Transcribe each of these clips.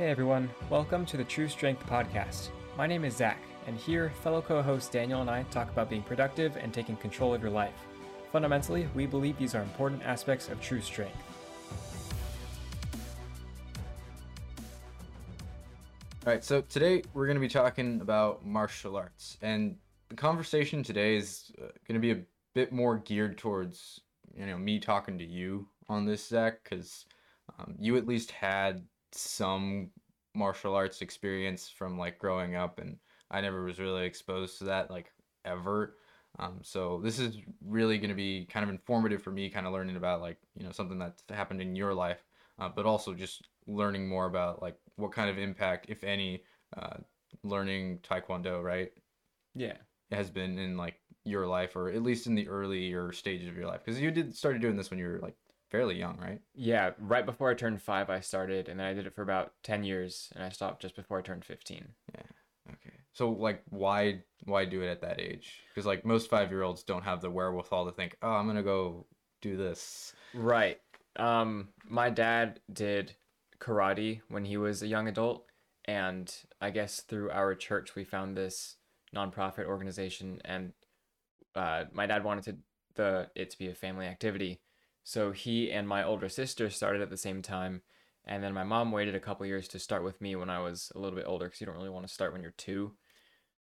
Hey everyone, welcome to the True Strength Podcast. My name is Zack, and here, fellow co host Daniel and I talk about being productive and taking control of your life. Fundamentally, we believe these are important aspects of true strength. All right, so today we're going to be talking about martial arts, and the conversation today is uh, going to be a bit more geared towards you know me talking to you on this, Zack, because um, you at least had some martial arts experience from like growing up, and I never was really exposed to that like ever. Um, so this is really going to be kind of informative for me, kind of learning about like you know something that's happened in your life, uh, but also just learning more about like what kind of impact, if any, uh, learning Taekwondo, right? Yeah. Has been in like your life, or at least in the earlier stages of your life, because you did started doing this when you were like fairly young, right? Yeah, right before I turned five, I started, and then I did it for about 10 years, and I stopped just before I turned 15. Yeah. Okay. So, like, why why do it at that age? Because, like, most five year olds don't have the wherewithal to think, oh, I'm going to go do this. Right. Um, my dad did karate when he was a young adult, and I guess through our church, we found this nonprofit organization, and uh, my dad wanted to, the it to be a family activity so he and my older sister started at the same time. And then my mom waited a couple years to start with me when I was a little bit older because you don't really want to start when you're two.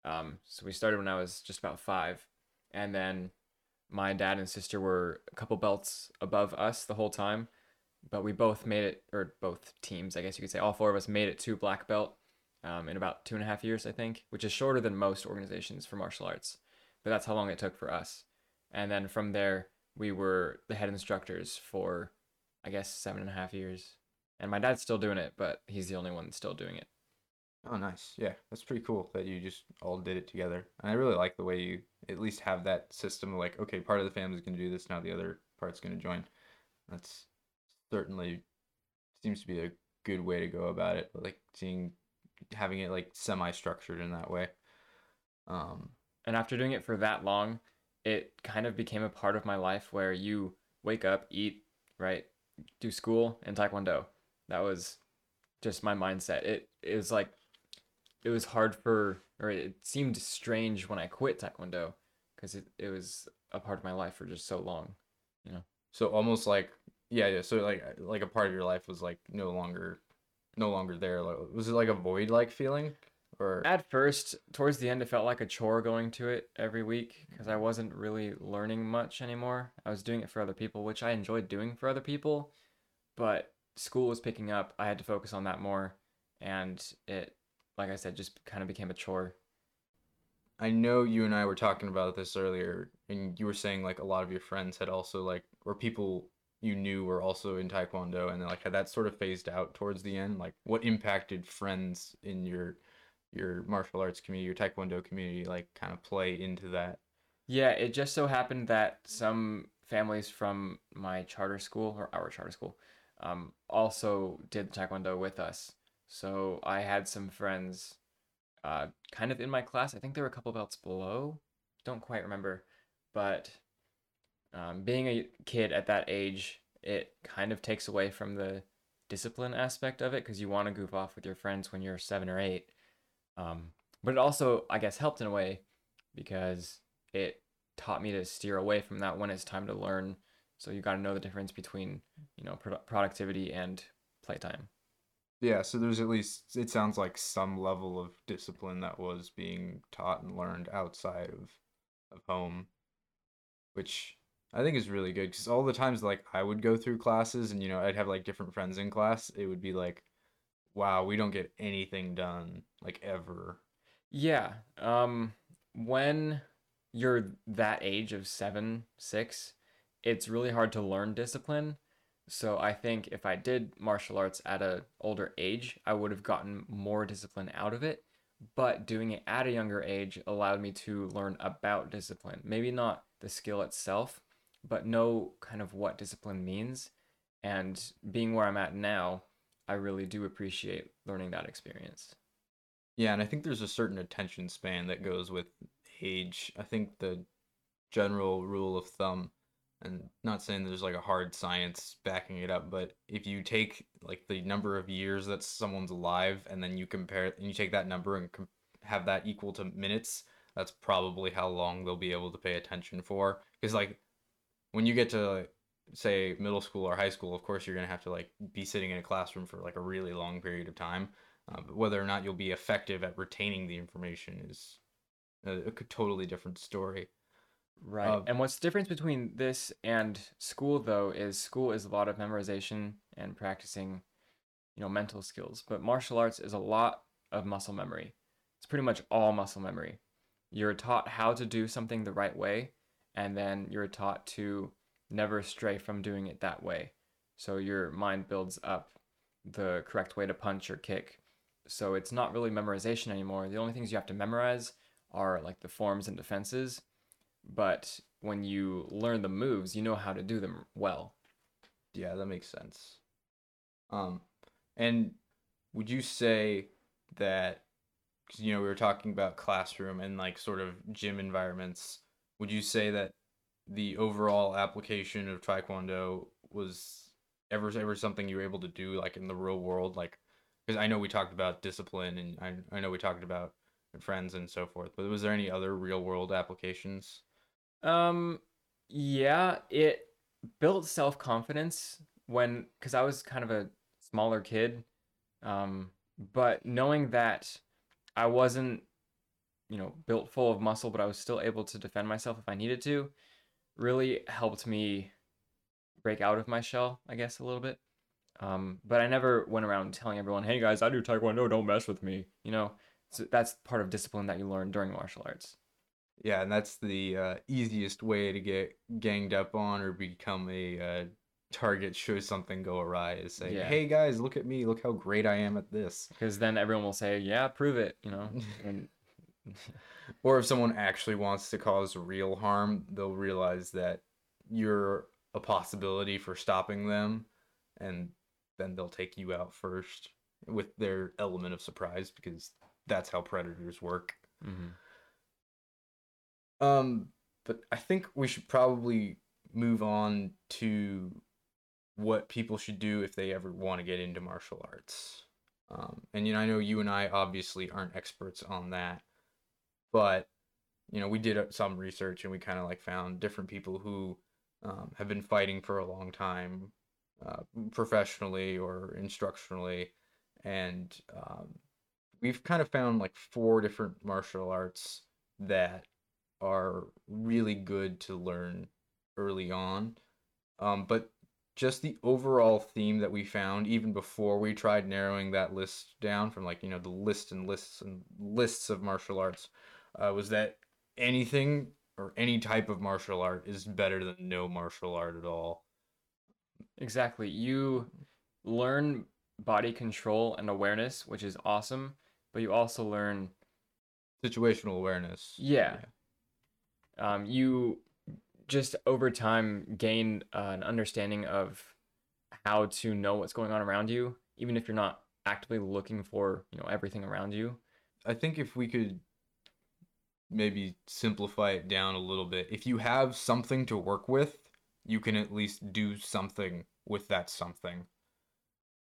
Um, so we started when I was just about five. And then my dad and sister were a couple belts above us the whole time. But we both made it, or both teams, I guess you could say, all four of us made it to black belt um, in about two and a half years, I think, which is shorter than most organizations for martial arts. But that's how long it took for us. And then from there, we were the head instructors for, I guess, seven and a half years. And my dad's still doing it, but he's the only one still doing it. Oh, nice. Yeah, that's pretty cool that you just all did it together. And I really like the way you at least have that system of like, okay, part of the family's going to do this, now the other part's going to join. That's certainly seems to be a good way to go about it. Like seeing, having it like semi structured in that way. Um, and after doing it for that long, it kind of became a part of my life where you wake up, eat, right, do school and taekwondo. That was just my mindset. It, it was like it was hard for or it seemed strange when I quit taekwondo because it, it was a part of my life for just so long, you know. So almost like yeah, yeah. So like like a part of your life was like no longer no longer there. Was it like a void like feeling? Or at first, towards the end, it felt like a chore going to it every week because I wasn't really learning much anymore. I was doing it for other people, which I enjoyed doing for other people, but school was picking up. I had to focus on that more, and it, like I said, just kind of became a chore. I know you and I were talking about this earlier, and you were saying like a lot of your friends had also like, or people you knew were also in Taekwondo, and then like had that sort of phased out towards the end. Like, what impacted friends in your your martial arts community, your taekwondo community, like kind of play into that? Yeah, it just so happened that some families from my charter school or our charter school um, also did taekwondo with us. So I had some friends uh, kind of in my class. I think there were a couple belts below. Don't quite remember. But um, being a kid at that age, it kind of takes away from the discipline aspect of it because you want to goof off with your friends when you're seven or eight. Um, but it also, I guess, helped in a way because it taught me to steer away from that when it's time to learn. So you got to know the difference between, you know, pro- productivity and playtime. Yeah, so there's at least it sounds like some level of discipline that was being taught and learned outside of of home, which I think is really good because all the times like I would go through classes and you know I'd have like different friends in class, it would be like wow, we don't get anything done like ever. Yeah. Um when you're that age of 7, 6, it's really hard to learn discipline. So I think if I did martial arts at a older age, I would have gotten more discipline out of it. But doing it at a younger age allowed me to learn about discipline. Maybe not the skill itself, but know kind of what discipline means. And being where I'm at now, I really do appreciate learning that experience. Yeah, and I think there's a certain attention span that goes with age. I think the general rule of thumb, and not saying there's like a hard science backing it up, but if you take like the number of years that someone's alive and then you compare and you take that number and com- have that equal to minutes, that's probably how long they'll be able to pay attention for. Because like when you get to say middle school or high school, of course you're gonna have to like be sitting in a classroom for like a really long period of time. Uh, but whether or not you'll be effective at retaining the information is a, a totally different story. Right. Uh, and what's the difference between this and school though is school is a lot of memorization and practicing, you know, mental skills. But martial arts is a lot of muscle memory. It's pretty much all muscle memory. You're taught how to do something the right way, and then you're taught to never stray from doing it that way. So your mind builds up the correct way to punch or kick. So it's not really memorization anymore. The only things you have to memorize are like the forms and defenses but when you learn the moves, you know how to do them well. Yeah, that makes sense. Um, and would you say that, because you know we were talking about classroom and like sort of gym environments, would you say that the overall application of Taekwondo was ever ever something you were able to do like in the real world, like? Because I know we talked about discipline and I I know we talked about friends and so forth, but was there any other real world applications? Um, yeah, it built self confidence when, because I was kind of a smaller kid. Um, but knowing that I wasn't, you know, built full of muscle, but I was still able to defend myself if I needed to, really helped me break out of my shell, I guess, a little bit. Um, but I never went around telling everyone, "Hey guys, I do taekwondo. Don't mess with me." You know, so that's part of discipline that you learn during martial arts. Yeah, and that's the uh, easiest way to get ganged up on or become a uh, target should something go awry is say, Yeah. "Hey guys, look at me! Look how great I am at this." Because then everyone will say, "Yeah, prove it." You know, and Or if someone actually wants to cause real harm, they'll realize that you're a possibility for stopping them, and then they'll take you out first with their element of surprise because that's how predators work. Mhm. Um, but I think we should probably move on to what people should do if they ever want to get into martial arts. Um, and you know, I know you and I obviously aren't experts on that, but you know, we did uh, some research and we kind of like found different people who um, have been fighting for a long time, uh, professionally or instructionally, and um, we've kind of found like four different martial arts that are really good to learn early on. Um, but just the overall theme that we found, even before we tried narrowing that list down from like, you know, the list and lists and lists of martial arts, uh, was that anything or any type of martial art is better than no martial art at all. exactly. You learn body control and awareness, which is awesome. But you also learn, Situational awareness. Yeah. um, you just over time gain uh, an understanding of how to know what's going on around you, even if you're not actively looking for, you know, everything around you. I think if we could maybe simplify it down a little bit, if you have something to work with, you can at least do something with that something.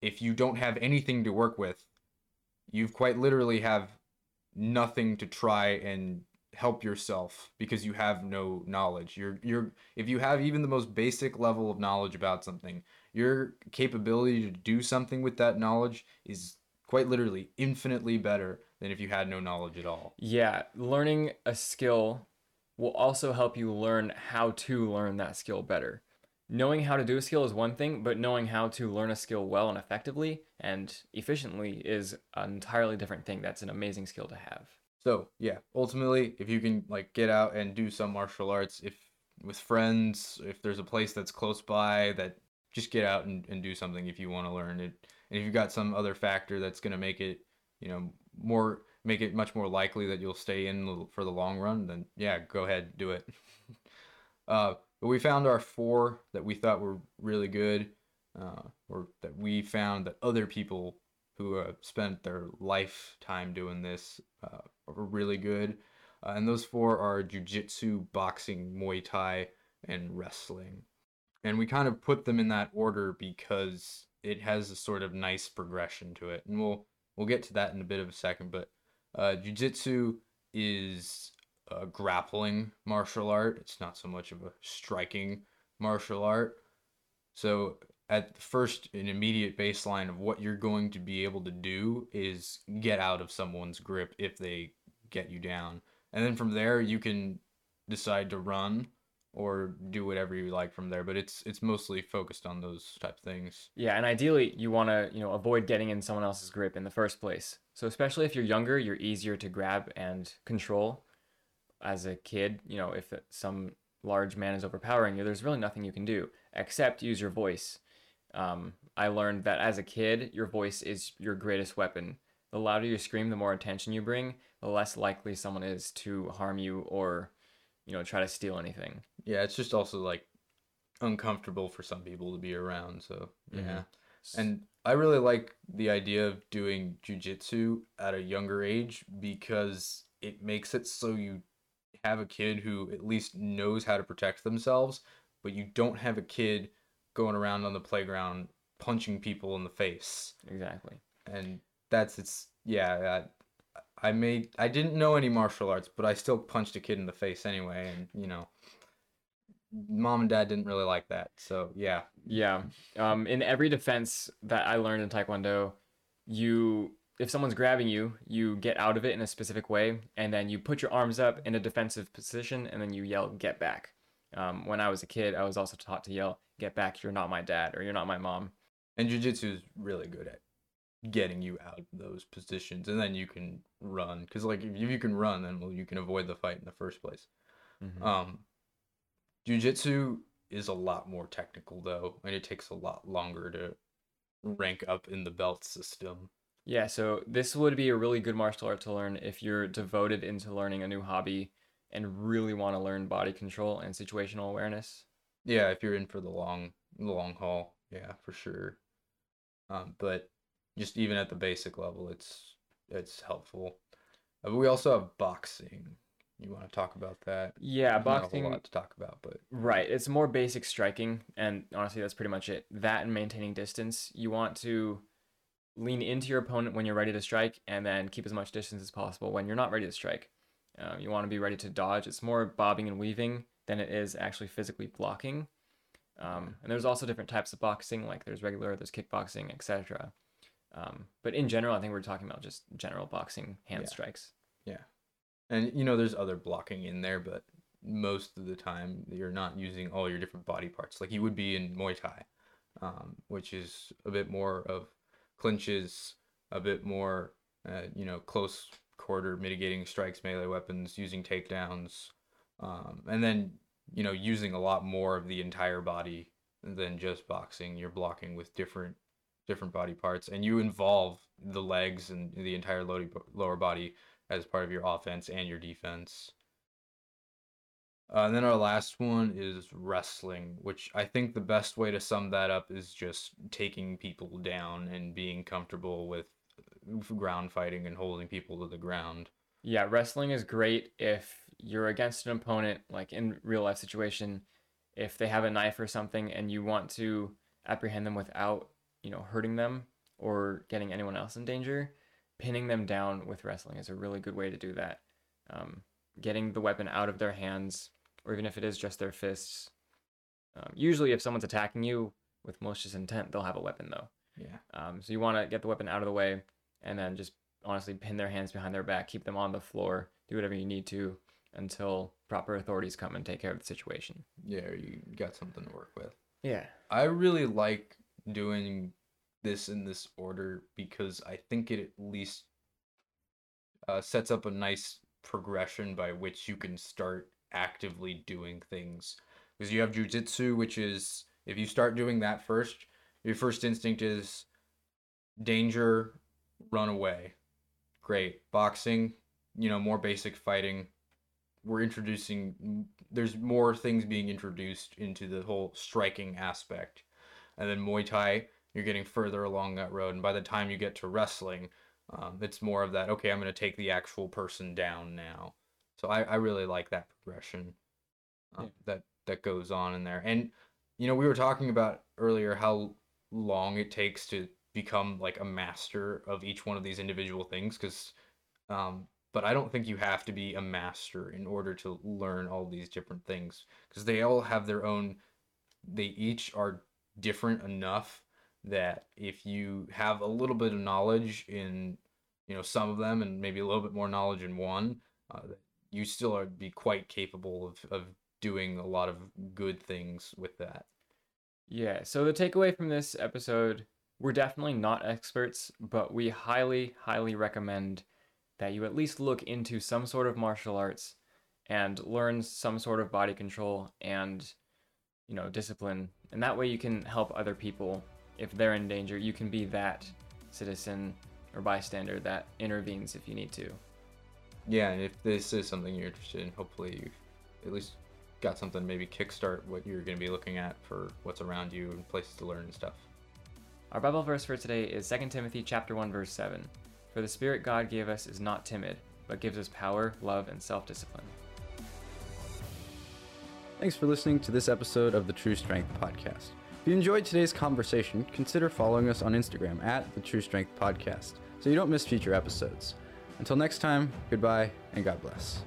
If you don't have anything to work with, you've quite literally have nothing to try and help yourself because you have no knowledge. You're you're if you have even the most basic level of knowledge about something, your capability to do something with that knowledge is quite literally infinitely better than if you had no knowledge at all. Yeah, learning a skill will also help you learn how to learn that skill better. Knowing how to do a skill is one thing, but knowing how to learn a skill well and effectively and efficiently is an entirely different thing. That's an amazing skill to have. So yeah, ultimately, if you can like get out and do some martial arts, if with friends, if there's a place that's close by, that just get out and, and do something if you want to learn it. And if you've got some other factor that's gonna make it, you know, more make it much more likely that you'll stay in for the long run, then yeah, go ahead, do it. uh, but we found our four that we thought were really good, uh, or that we found that other people who spent their lifetime doing this uh, are really good. Uh, and those four are jujitsu, boxing, Muay Thai, and wrestling. And we kind of put them in that order because it has a sort of nice progression to it. And we'll we'll get to that in a bit of a second, but uh jiu-jitsu is a grappling martial art. It's not so much of a striking martial art. So at first an immediate baseline of what you're going to be able to do is get out of someone's grip if they get you down. And then from there you can decide to run or do whatever you like from there, but it's it's mostly focused on those type things. Yeah, and ideally you want to, you know, avoid getting in someone else's grip in the first place. So especially if you're younger, you're easier to grab and control. As a kid, you know, if some large man is overpowering you, there's really nothing you can do except use your voice. Um, I learned that as a kid, your voice is your greatest weapon. The louder you scream, the more attention you bring, the less likely someone is to harm you or, you know, try to steal anything. Yeah, it's just also like uncomfortable for some people to be around, so yeah. Mhm. And I really like the idea of doing jujitsu at a younger age because it makes it so you have a kid who at least knows how to protect themselves, but you don't have a kid going around on the playground punching people in the face. Exactly. And that's it's yeah, I, I made I didn't know any martial arts, but I still punched a kid in the face anyway and you know mom and dad didn't really like that. So, yeah. Yeah. Um, in every defense that I learned in Taekwondo, you if someone's grabbing you, you get out of it in a specific way, and then you put your arms up in a defensive position, and then you yell "Get back." Um, when I was a kid, I was also taught to yell "Get back! You're not my dad, or you're not my mom." And jujitsu is really good at getting you out of those positions, and then you can run. Because like if you can run, then well you can avoid the fight in the first place. Mhm. Um, jujitsu is a lot more technical though, and it takes a lot longer to rank up in the belt system. Yeah, so this would be a really good martial art to learn if you're devoted into learning a new hobby and really want to learn body control and situational awareness. Yeah, if you're in for the long the long haul, yeah, for sure. Um, but just even at the basic level, it's it's helpful. Uh, but we also have boxing. You want to talk about that? Yeah, There's not a lot to talk about, but Right. It's more basic striking, and honestly, that's pretty much it. That and maintaining distance. You want to lean into your opponent when you're ready to strike, and then keep as much distance as possible when you're not ready to strike. Um, you want to be ready to dodge. It's more bobbing and weaving than it is actually physically blocking. Um, and there's also different types of boxing, like there's regular, there's kickboxing, etc. Um, but in general, I think we're talking about just general boxing hand Yeah. strikes. Yeah, and you know there's other blocking in there, but most of the time you're not using all your different body parts like you would be in Muay Thai, um, which is a bit more of clinches, a bit more, uh, you know, close quarter mitigating strikes, melee weapons, using takedowns, um, and then you know using a lot more of the entire body than just boxing. You're blocking with different different body parts, and you involve the legs and the entire lower body as part of your offense and your defense. Uh, and then our last one is wrestling, which I think the best way to sum that up is just taking people down and being comfortable with ground fighting and holding people to the ground. Yeah, wrestling is great if you're against an opponent, like in real life situation, if they have a knife or something and you want to apprehend them without, you know, hurting them or getting anyone else in danger, pinning them down with wrestling is a really good way to do that. Um, getting the weapon out of their hands, or even if it is just their fists. Um, usually, if someone's attacking you with malicious intent, they'll have a weapon though. Yeah. Um, so you want to get the weapon out of the way and then just honestly pin their hands behind their back, keep them on the floor, do whatever you need to until proper authorities come and take care of the situation. Yeah, you got something to work with. Yeah. I really like doing this in this order because I think it at least uh, sets up a nice progression by which you can start actively doing things. Because you have jujitsu, which is if you start doing that first, your first instinct is danger, run away. Great. Boxing, you know, more basic fighting. We're introducing, there's more things being introduced into the whole striking aspect. And then Muay Thai, you're getting further along that road. And by the time you get to wrestling, um, it's more of that, okay, I'm going to take the actual person down now. So I, I really like that progression. Um, Yeah. That that goes on in there. And you know, we were talking about earlier how long it takes to become like a master of each one of these individual things because um but I don't think you have to be a master in order to learn all these different things because they all have their own they each are different enough that if you have a little bit of knowledge in you know some of them and maybe a little bit more knowledge in one uh, you still are be quite capable of, of doing a lot of good things with that Yeah, so the takeaway from this episode we're definitely not experts, but we highly, highly recommend that you at least look into some sort of martial arts and learn some sort of body control and, you know, discipline. And that way you can help other people. If they're in danger, you can be that citizen or bystander that intervenes if you need to. yeah and if this is something you're interested in hopefully you've at least got something maybe kickstart what you're going to be looking at for what's around you and places to learn and stuff Our Bible verse for today is 2 Timothy chapter 1 verse 7. For the spirit God gave us is not timid, but gives us power, love, and self-discipline. Thanks for listening to this episode of the True Strength Podcast. If you enjoyed today's conversation, consider following us on Instagram at the True Strength Podcast so you don't miss future episodes. Until next time, goodbye and God bless.